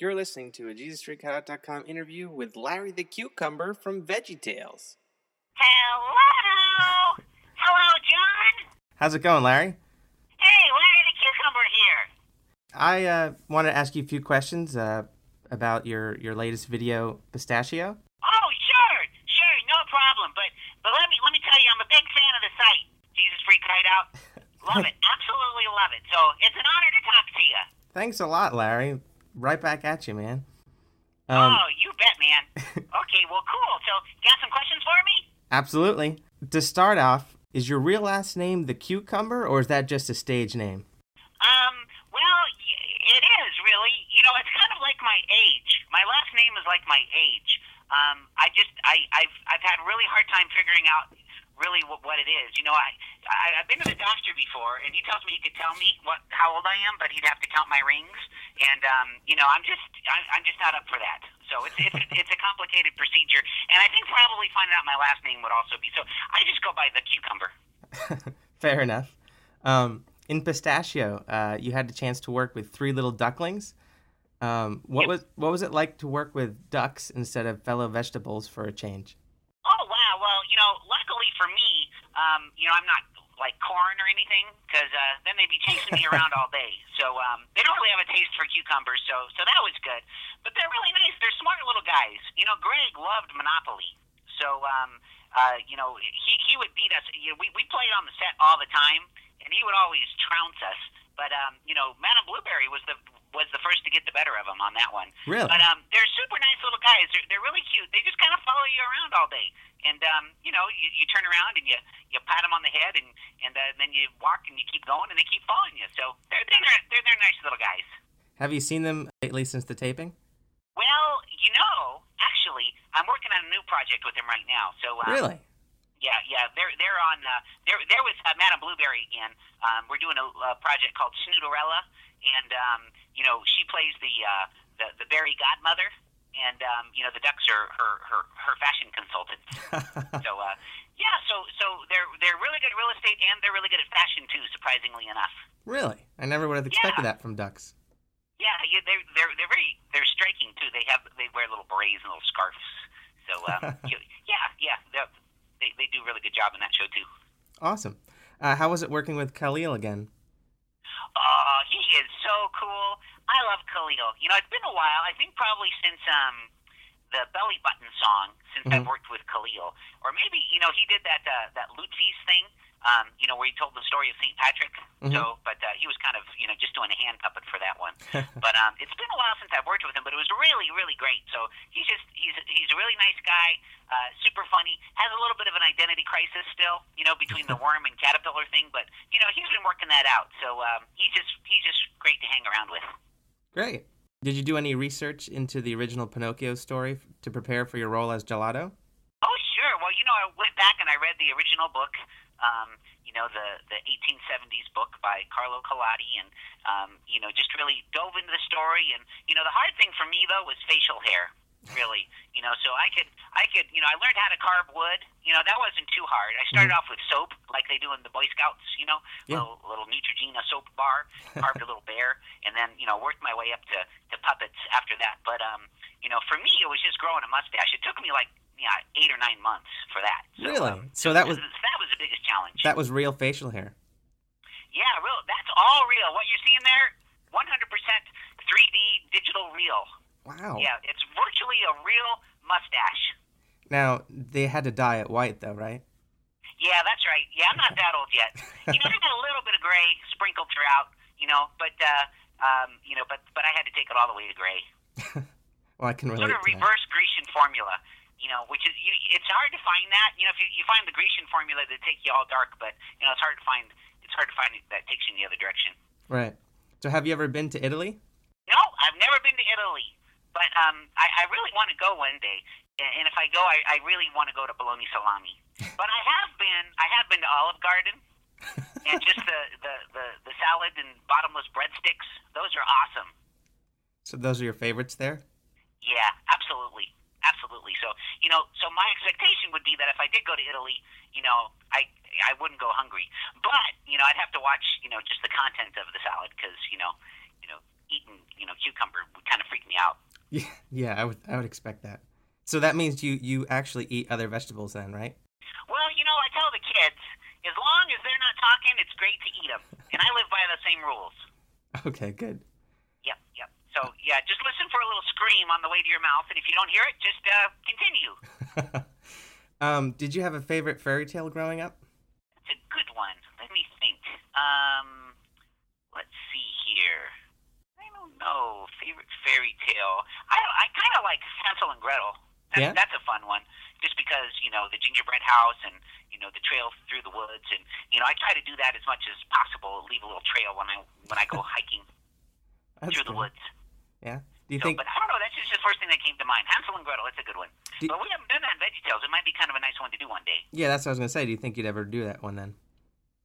You're listening to a JesusFreakHideout.com interview with Larry the Cucumber from VeggieTales. Hello! Hello, John? How's it going, Larry? Hey, Larry the Cucumber here. I uh, want to ask you a few questions uh, about your, your latest video, Pistachio. Oh, sure, sure, no problem. But but let me let me tell you, I'm a big fan of the site, Jesus Freak Hideout. Love it, absolutely love it. So it's an honor to talk to you. Thanks a lot, Larry. Right back at you, man. Um, oh, you bet, man. okay, well, cool. So, you got some questions for me? Absolutely. To start off, is your real last name the Cucumber, or is that just a stage name? Um, well, it is really. You know, it's kind of like my age. My last name is like my age. Um, I just, I, I've, I've had a really hard time figuring out really what, what it is. You know, I, I, I've been to the doctor before, and he tells me he could tell me what how old I am, but he'd have to count my rings, and um, you know, I'm just, I'm, I'm just not up for that. So it's, it's, it's a complicated procedure, and I think probably finding out my last name would also be. So I just go by the cucumber. Fair enough. Um, in Pistachio, uh, you had the chance to work with three little ducklings. Um, what Yep. was what was it like to work with ducks instead of fellow vegetables for a change? Oh wow! Well, you know, luckily for me, um, you know, I'm not like corn or anything because uh, then they'd be chasing me around all day. So um, they don't really have a taste for cucumbers, so so that was good. But they're really nice. They're smart little guys. You know, Greg loved Monopoly, so um, uh, you know, he he would beat us. You know, we we played on the set all the time, and he would always trounce us. But um, you know, Madame Blueberry was the was the first to get the better of him on that one. Really? But um, they're super nice little guys. They're, they're really cute. They just kind of follow you around all day. And um, you know, you, you turn around and you you pat them on the head, and and uh, then you walk and you keep going, and they keep following you. So they're they're they're, they're nice little guys. Have you seen them lately since the taping? Well, you know, actually, I'm working on a new project with them right now. So um, Really? Yeah, yeah, they're they're on uh, they're they're with uh, Madame Blueberry again. Um, we're doing a, a project called Snoodorella, and um, you know she plays the uh, the the berry godmother, and um, you know the ducks are her her her fashion consultants. so uh, yeah, so so they're they're really good at real estate and they're really good at fashion too. Surprisingly enough. really? I never would have expected Yeah. that from ducks. Yeah, yeah, they're they're they're very they're striking too. They have they wear little berets and little scarves. So um, you, yeah, yeah, they're- they they do a really good job in that show too. Awesome. Uh, how was it working with Khalil again? Oh, he is so cool. I love Khalil. You know, it's been a while. I think probably since um the Belly Button song, since I've Mhm. worked with Khalil, or maybe you know he did that uh, that Lutfi's thing. Um, you know, where he told the story of St. Patrick. Mhm. So, but uh, he was kind of, you know, just doing a hand puppet for that one. but um, it's been a while since I've worked with him, but it was really, really great. So he's just, he's, he's a really nice guy, uh, super funny, has a little bit of an identity crisis still, you know, between the worm and caterpillar thing, but, you know, he's been working that out. So um, he's just, he's just great to hang around with. Great. Did you do any research into the original Pinocchio story to prepare for your role as Gelato? Oh, sure. Well, you know, I went back and I read the original book. Um, you know, the the 1870s book by Carlo Collodi, and um, you know, just really dove into the story. And you know, the hard thing for me though was facial hair. Really, you know, so I could, I could, you know, I learned how to carve wood. You know, that wasn't too hard. I started off with soap, like they do in the Boy Scouts. You know, Yeah. little little Neutrogena soap bar, carved a little bear, and then you know, worked my way up to to puppets after that. But um, you know, for me, it was just growing a mustache. It took me like yeah, eight or nine months for that. So, Really? um, So that was- that was the biggest challenge. That was real facial hair. yeah, real. That's all real. What you're seeing there, 100% 3D digital real. Wow. Yeah, it's virtually a real mustache. Now, they had to dye it white, though, right? Yeah, that's right. Yeah, I'm not that old yet. You know, there's a little bit of gray sprinkled throughout. You know, but uh, um, you know, but but I had to take it all the way to gray. Well, I can relate sort of to that. reverse Grecian formula. You know, which is you, it's hard to find that. You know, if you, you find the Grecian formula that take you all dark, but you know, it's hard to find. It's hard to find it that takes you in the other direction. Right. So, have you ever been to Italy? No, I've never been to Italy, but um, I, I really want to go one day. And and if I go, I, I really want to go to bologna salami. But I have been, I have been to Olive Garden, and just the, the, the, the salad and bottomless breadsticks. Those are awesome. So, those are your favorites there? Yeah, absolutely, absolutely. So you know, so my expectation would be that if I did go to Italy, you know, I I wouldn't go hungry, but you know, I'd have to watch, you know, just the content of the salad because you know, you know, eating you know cucumber would kind of freak me out. Yeah, yeah, I would I would expect that. So that means you you actually eat other vegetables then, right? Well, you know, I tell the kids, as long as they're not talking, it's great to eat them, and I live by the same rules. Okay, good. So yeah, just listen for a little scream on the way to your mouth, and if you don't hear it, just uh, continue. um, did you have a favorite fairy tale growing up? It's a good one. Let me think. Um, let's see here. I don't know. Favorite fairy tale. I I kind of like Hansel and Gretel. That's, Yeah? that's a fun one. Just because you know the gingerbread house and you know the trail through the woods, and you know I try to do that as much as possible. Leave a little trail when I when I go hiking through the woods. Yeah. Do you So, think? but I don't know. That's just the first thing that came to mind. Hansel and Gretel. It's a good one. Do- but we haven't done that in VeggieTales. It might be kind of a nice one to do one day. Yeah, that's what I was gonna say. Do you think you'd ever do that one then?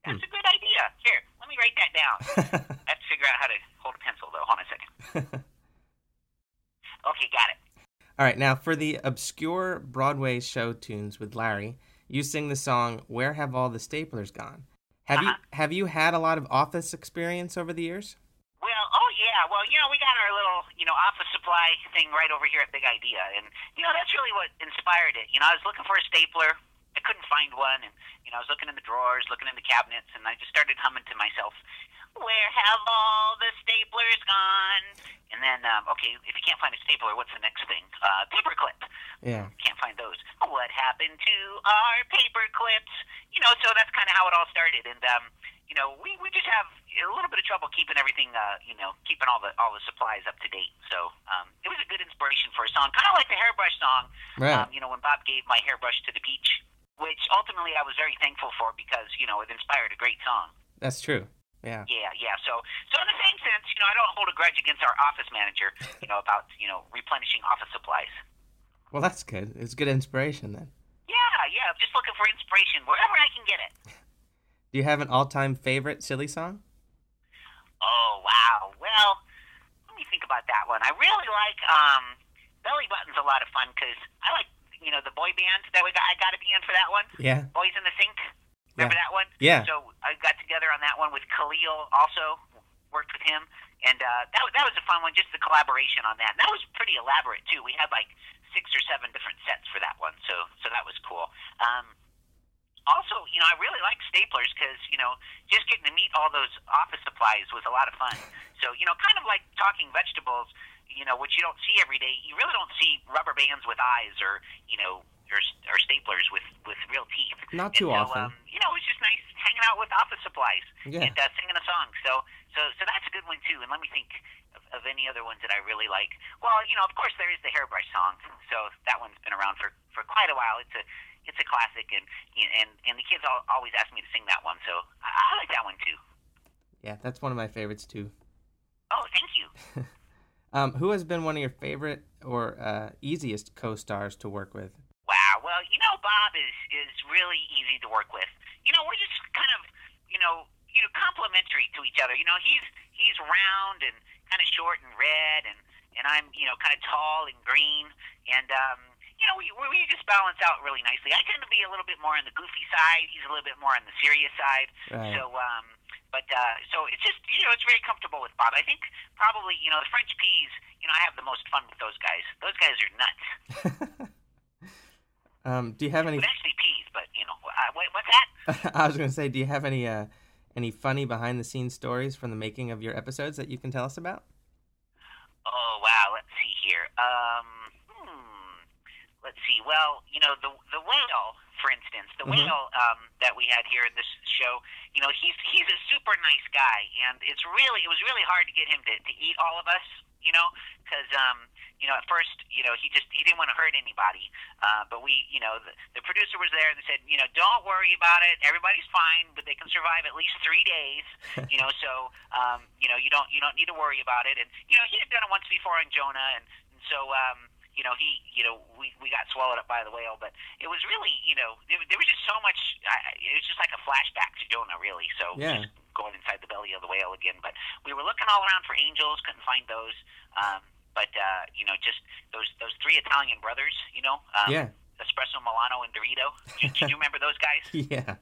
That's a good idea. Here, let me write that down. I have to figure out how to hold a pencil, though. Hold on a second. Okay, got it. All right, now for the obscure Broadway show tunes with Larry, you sing the song "Where Have All the Staplers Gone." Have you Uh-huh. have you had a lot of office experience over the years? Yeah. Well, you know, we got our little, you know, office supply thing right over here at Big Idea, and you know, that's really what inspired it. You know, I was looking for a stapler. I couldn't find one, and you know, I was looking in the drawers, looking in the cabinets, and I just started humming to myself, "Where have all the staplers gone?" And then, um, okay, if you can't find a stapler, what's the next thing? Uh, paperclip. Yeah. Can't find those. What happened to our paper clips? You know, so that's kind of how it all started. And um, you know, we we just have a little bit of trouble keeping everything, uh, you know, keeping all the all the supplies up to date. So um, it was a good inspiration for a song, kind of like the hairbrush song. Right. Um, you know, when Bob gave my hairbrush to the beach, which ultimately I was very thankful for because you know it inspired a great song. That's true. Yeah. Yeah, yeah. So, so in the same sense, you know, I don't hold a grudge against our office manager, you know, about you know replenishing office supplies. Well, that's good. It's good inspiration then. Yeah, yeah. I'm just looking for inspiration wherever I can get it. Do you have an all-time favorite silly song? Oh wow. Well, let me think about that one. I really like um, Belly Button's a lot of fun because I like you know the boy band that we got. I got to be in for that one. Yeah. Boys in the Sink. Remember Yeah. that one? Yeah. So I got together on that one with Khalil. Also worked with him, and uh, that was- that was a fun one. Just the collaboration on that. And that was pretty elaborate too. We had like six or seven different sets for that one. So so that was cool. Um, also, you know, I really like staplers because you know just getting to meet all those office supplies was a lot of fun. So you know, kind of like talking vegetables, you know, which you don't see every day. You really don't see rubber bands with eyes or you know or, or staplers with with real teeth. Not too and so, often. Um, you know, it was just nice hanging out with office supplies Yeah. and uh, singing a song. So so so that's a good one too. And let me think. Of, of any other ones that I really like? Well, you know, of course there is the hairbrush song. So that one's been around for for quite a while. It's a it's a classic, and and and the kids all, always ask me to sing that one. So I, I like that one too. Yeah, that's one of my favorites too. Oh, thank you. Um, who has been one of your favorite or uh, easiest co-stars to work with? Wow. Well, you know, Bob is is really easy to work with. You know, we're just kind of, you know, you know, complementary to each other. You know, he's he's round and kind of short and red, and and I'm, you know, kind of tall and green, and um, you know, we we just balance out really nicely. I tend to be a little bit more on the goofy side. He's a little bit more on the serious side. Right. So, um, but uh, so it's just you know it's very comfortable with Bob. I think probably you know the French peas. You know, I have the most fun with those guys. Those guys are nuts. um, do you have any? But actually peas, but you know, uh, what, what's that? I was going to say, do you have any uh, any funny behind-the-scenes stories from the making of your episodes that you can tell us about? Oh wow, let's see here. Um, let's see. Well, you know the the whale, for instance, the Mhm. whale um, that we had here at this show. You know, he's he's a super nice guy, and it's really it was really hard to get him to, to eat all of us. You know, because um, you know at first you know he just he didn't want to hurt anybody. Uh, but we you know the, the producer was there and they said you know don't worry about it. Everybody's fine, but they can survive at least three days you know so um you know you don't you don't need to worry about it and you know he had done it once before on jonah and, and so um you know he you know we we got swallowed up by the whale but it was really you know there, there was just so much I, it was just like a flashback to jonah really so Yeah. just going inside the belly of the whale again but we were looking all around for angels couldn't find those um but uh you know just those those three italian brothers you know um yeah. espresso milano and dorito do, do you remember those guys Yeah.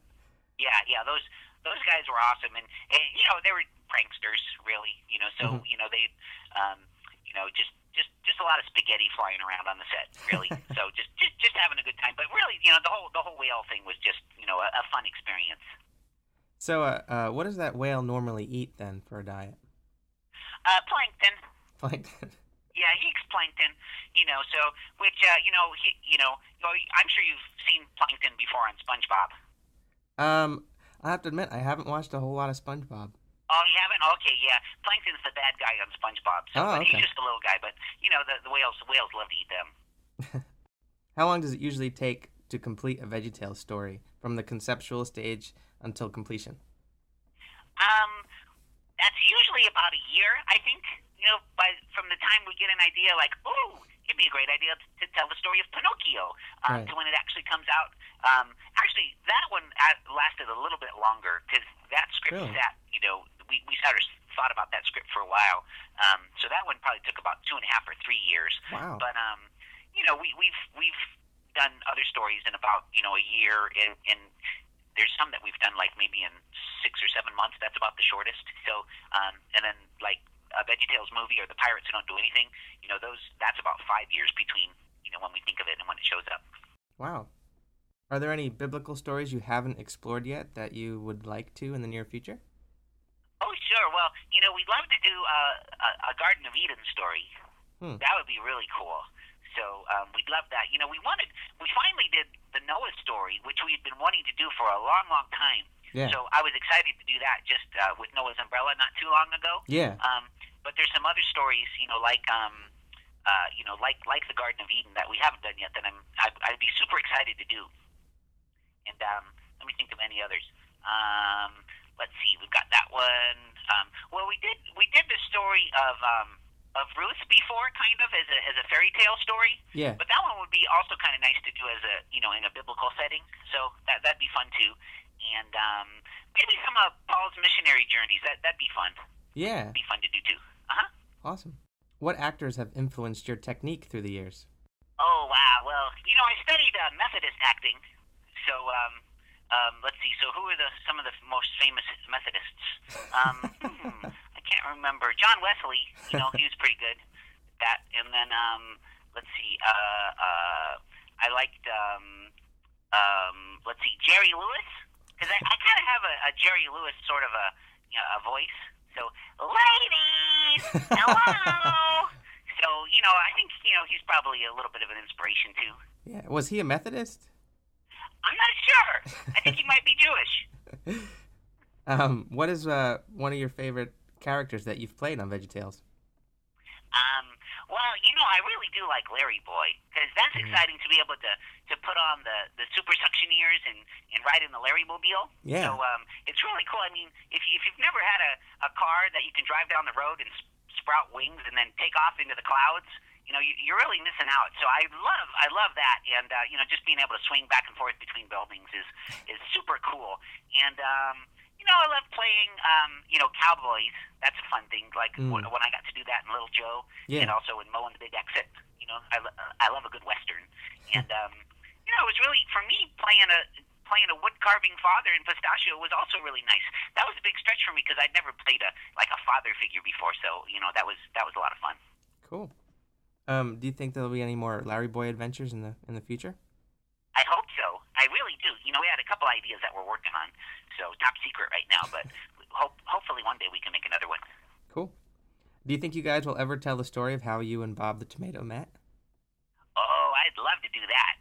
yeah, yeah, those those guys were awesome, and, and you know they were pranksters, really. You know, so Mhm. you know they, um, you know, just just just a lot of spaghetti flying around on the set, really. so just, just just having a good time. But really, you know, the whole the whole whale thing was just you know a, a fun experience. So, uh, uh, what does that whale normally eat then for a diet? Uh, plankton. Plankton. Yeah, he eats plankton. You know, so which uh, you know he, you know I'm sure you've seen plankton before on SpongeBob. Um, I have to admit I haven't watched a whole lot of SpongeBob. Oh, you haven't? Okay, yeah. Plankton's the bad guy on SpongeBob. So, Oh, but He's just a little guy, but you know the, the whales the whales love to eat them. How long does it usually take to complete a VeggieTales story from the conceptual stage until completion? Um, that's usually about a year, I think. You know, by from the time we get an idea, like, oh, it'd be a great idea to, to tell the story of Pinocchio, um, Right. to when it actually comes out. Um, actually, that one uh, lasted a little bit longer because that script Really? sat. You know, we we sort of thought about that script for a while. Um, so that one probably took about two and a half or three years. Wow. But um, you know, we, we've we've done other stories in about you know a year, and, and there's some that we've done like maybe in six or seven months. That's about the shortest. So, um, and then like a VeggieTales movie or the Pirates Who Don't Do Anything, you know, those that's about five years between you know when we think of it and when it shows up. Wow. Are there any biblical stories you haven't explored yet that you would like to in the near future? Sure. Well, you know, we'd love to do uh, a, a Garden of Eden story. Hmm. That would be really cool. So um, we'd love that. You know, we wanted, we finally did the Noah story, which we had been wanting to do for a long, long time. Yeah. So I was excited to do that just uh, with Noah's Umbrella not too long ago. Yeah. Um, but there's some other stories, you know, like um, uh, you know, like like the Garden of Eden that we haven't done yet that I'm I'd, I'd be super excited to do. And um, let me think of any others. Um, let's see, we've got that one. Um, well, we did we did the story of um, of Ruth before, kind of as a as a fairy tale story. Yeah. But that one would be also kind of nice to do as a you know in a biblical setting. So that that'd be fun too. And um, maybe some of Paul's missionary journeys. That that'd be fun. Yeah. Be fun to do too. Uh huh. Awesome. What actors have influenced your technique through the years? Oh wow. Well, you know, I studied uh, Methodist acting. So um, um, let's see. So who are the some of the most famous Methodists? Um, hmm, I can't remember. John Wesley. You know, he was pretty good. at That and then um, let's see. Uh, uh, I liked um, um, let's see, Jerry Lewis because I, I kind of have a, a Jerry Lewis sort of a you know, a voice. So ladies, hello. so you know, I think you know he's probably a little bit of an inspiration too. Yeah. Was he a Methodist? Sure. I think he might be Jewish. Um, what is uh, one of your favorite characters that you've played on VeggieTales? Um, well, you know, I really do like Larry Boy because that's Mhm. exciting to be able to to put on the the super suction ears and and ride in the Larry Mobile. Yeah. So um, it's really cool. I mean, if you if you've never had a a car that you can drive down the road and s- sprout wings and then take off into the clouds. You know, you, you're really missing out. So I love, I love that, and uh, you know, just being able to swing back and forth between buildings is is super cool. And um, you know, I love playing, um, you know, cowboys. That's a fun thing. Like Mm. when, when I got to do that in Little Joe, Yeah. and also in Moe and the Big Exit. You know, I, lo- I love a good western, and um, you know, it was really for me playing a playing a wood carving father in Pistachio was also really nice. That was a big stretch for me because I'd never played a like a father figure before, so you know that was that was a lot of fun. Cool. Um, do you think there'll be any more Larry Boy adventures in the in the future? I hope so. I really do. You know, we had a couple ideas that we're working on, so top secret right now, but hope hopefully one day we can make another one. Cool. Do you think you guys will ever tell the story of how you and Bob the Tomato met? Oh, I'd love to do that.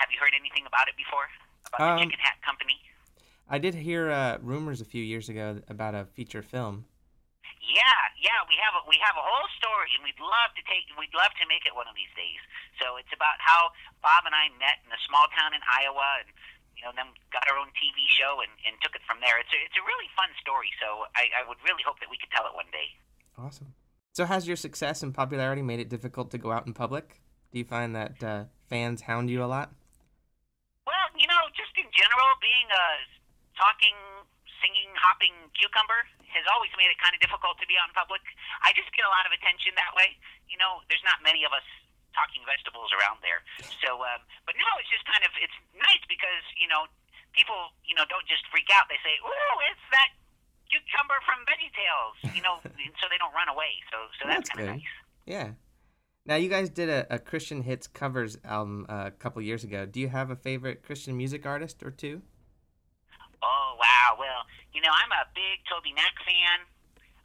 Have you heard anything about it before? About Um, the Chicken Hat Company? I did hear uh, rumors a few years ago about a feature film. Yeah, yeah, we have a we have a whole story, and we'd love to take we'd love to make it one of these days. So it's about how Bob and I met in a small town in Iowa, and you know, then got our own TV show and, and took it from there. It's a it's a really fun story. So I, I would really hope that we could tell it one day. Awesome. So has your success and popularity made it difficult to go out in public? Do you find that uh, fans hound you a lot? Well, you know, just in general, being a talking, singing, hopping cucumber has always made it kind of difficult to be on public. I just get a lot of attention that way. You know, there's not many of us talking vegetables around there. So, um, but no, it's just kind of it's nice because you know people you know don't just freak out. They say, "Ooh, it's that cucumber from VeggieTales," you know, and so they don't run away. So, so that's, That's kind of nice. Yeah. Now, you guys did a, a Christian hits covers album uh, a couple years ago. Do you have a favorite Christian music artist or two? Oh wow! Well, you know, I'm a big Toby Mac fan.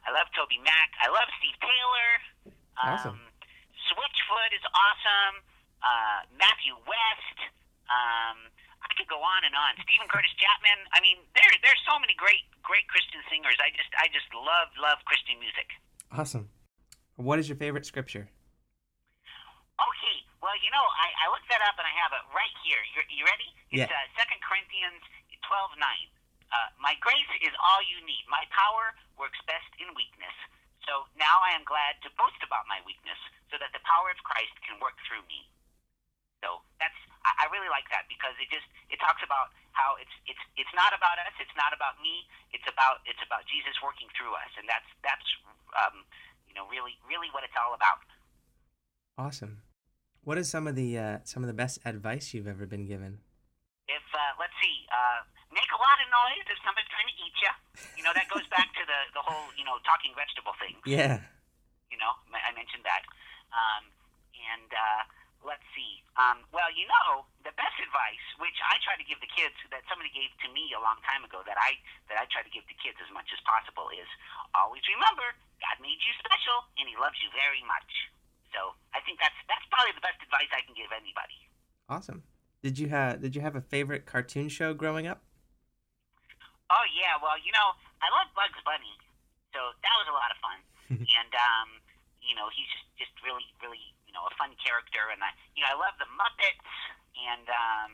I love Toby Mac. I love Steve Taylor. Awesome. Um, Switchfoot is awesome. Uh, Matthew West. Um, I could go on and on. Steven Curtis Chapman. I mean, there there's so many great great Christian singers. I just I just love love Christian music. Awesome. What is your favorite scripture? Okay, well, you know, I, I looked that up and I have it right here. You, you ready? It's Yeah. uh, 2 Corinthians twelve nine. Uh, My grace is all you need. My power works best in weakness. So now I am glad to boast about my weakness so that the power of Christ can work through me. So that's I, I really like that because it just it talks about how it's it's it's not about us, it's not about me, it's about it's about Jesus working through us, and that's that's um, you know really really what it's all about. Awesome. What is some of the uh, some of the best advice you've ever been given? if uh, let's see, uh, lot of noise if somebody's trying to eat you. You know that goes back to the the whole you know talking vegetable thing. Yeah. You know I mentioned that, um, and uh, let's see. Um, well, you know the best advice, which I try to give the kids, that somebody gave to me a long time ago, that I that I try to give to kids as much as possible, is always remember God made you special and He loves you very much. So I think that's that's probably the best advice I can give anybody. Awesome. Did you have Did you have a favorite cartoon show growing up? Oh yeah, well you know I love Bugs Bunny, so that was a lot of fun. and um, you know he's just just really really you know a fun character, and I you know I love the Muppets and um,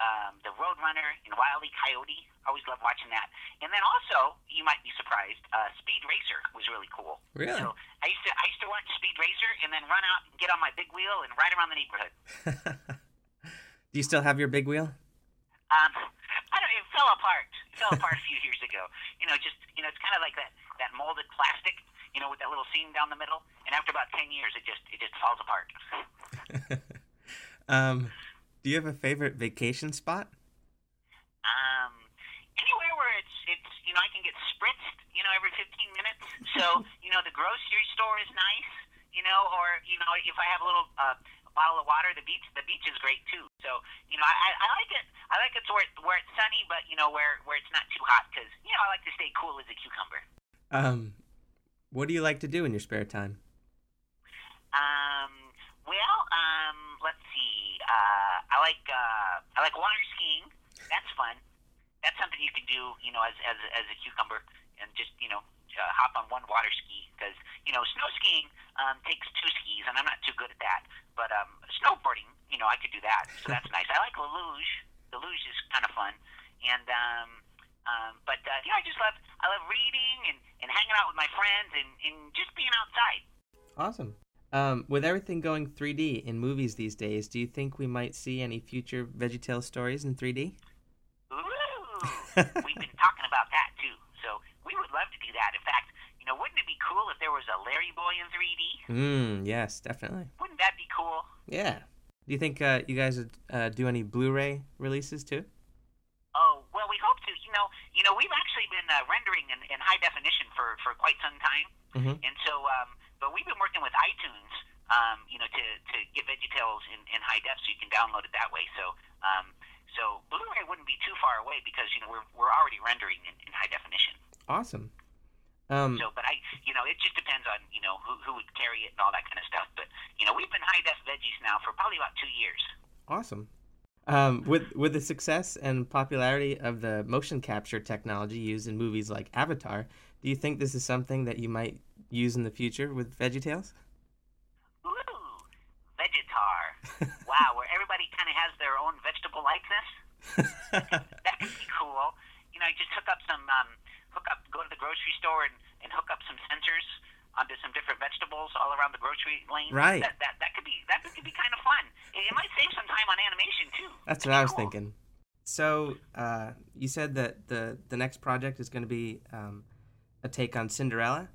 um, the Roadrunner and Wile E. Coyote. I always love watching that. And then also you might be surprised, uh, Speed Racer was really cool. Really? So I used to I used to watch Speed Racer and then run out and get on my big wheel and ride around the neighborhood. Do you still have your big wheel? Um, I don't. It fell apart. Fell apart a few years ago. You know, just you know, it's kind of like that that molded plastic. You know, with that little seam down the middle. And after about ten years, it just it just falls apart. um, do you have a favorite vacation spot? Um, anywhere where it's it's you know I can get spritzed. You know, every fifteen minutes. So you know, the grocery store is nice. You know, or you know, if I have a little. Uh, bottle of water. The beach, the beach is great too. So you know, I, I like it. I like it to where, where it's sunny, but you know, where where it's not too hot because you know I like to stay cool as a cucumber. Um, what do you like to do in your spare time? Um, well, um, let's see. Uh, I like uh, I like water skiing. That's fun. That's something you can do, you know, as as as a cucumber, and just you know, uh, hop on one water ski because you know, snow skiing um, takes two skis, and I'm not too good at that. But um, snowboarding, you know, I could do that, so that's nice. I like the luge. The luge is kind of fun, and um, um, but uh, you know, I just love I love reading and, and hanging out with my friends and, and just being outside. Awesome. Um, with everything going 3D in movies these days, do you think we might see any future VeggieTales stories in 3D? Ooh, we've been talking about that too. We would love to do that. In fact, you know, wouldn't it be cool if there was a Larry Boy in 3D? Hmm. Yes, definitely. Wouldn't that be cool? Yeah. Do you think uh, you guys would uh, do any Blu-ray releases too? Oh well, we hope to. You know, you know, we've actually been uh, rendering in, in high definition for for quite some time, Mhm. and so, um, but we've been working with iTunes, um, you know, to to get VeggieTales in, in high def, so you can download it that way. So, um, so Blu-ray wouldn't be too far away because you know we're we're already rendering in, in high definition. Awesome. Um, So, but I, you know, it just depends on you know who who would carry it and all that kind of stuff. But you know, we've been high def veggies now for probably about two years. Awesome. Um, with with the success and popularity of the motion capture technology used in movies like Avatar, do you think this is something that you might use in the future with VeggieTales? Ooh, Vegetar. wow, where everybody kind of has their own vegetable likeness. That could be cool. You know, just hook up some, um, go to the grocery store and, and hook up some sensors onto some different vegetables all around the grocery lane. Right. That that, that could be that could be kind of fun. It, might save some time on animation too. That's That'd what I was cool. thinking. So uh, you said that the the next project is going to be um, a take on Cinderella.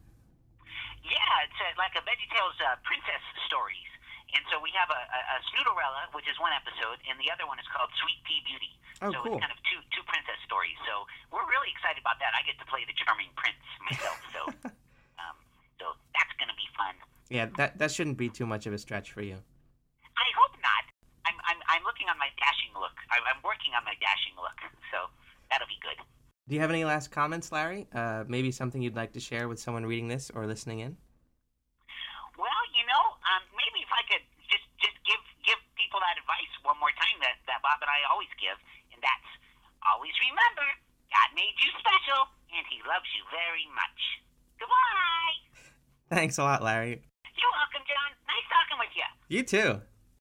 Yeah, it's uh like a VeggieTales uh, princess stories. And so we have a, a, a Snoodlerella, which is one episode, and the other one is called Sweet Pea Beauty. Oh, so cool. it's kind of two princess stories. So we're really excited about that. I get to play the charming prince myself, so um, so that's going to be fun. Yeah, that that shouldn't be too much of a stretch for you. I hope not. I'm I'm I'm looking on my dashing look. I, I'm working on my dashing look, so that'll be good. Do you have any last comments, Larry? Uh, maybe something you'd like to share with someone reading this or listening in? Well, you know, um, maybe if I could just just give give people that advice one more time that that Bob and I always give, and that's always remember God made you special, and He loves you very much. Goodbye. Thanks a lot, Larry. You're welcome, John. Nice talking with you. You too.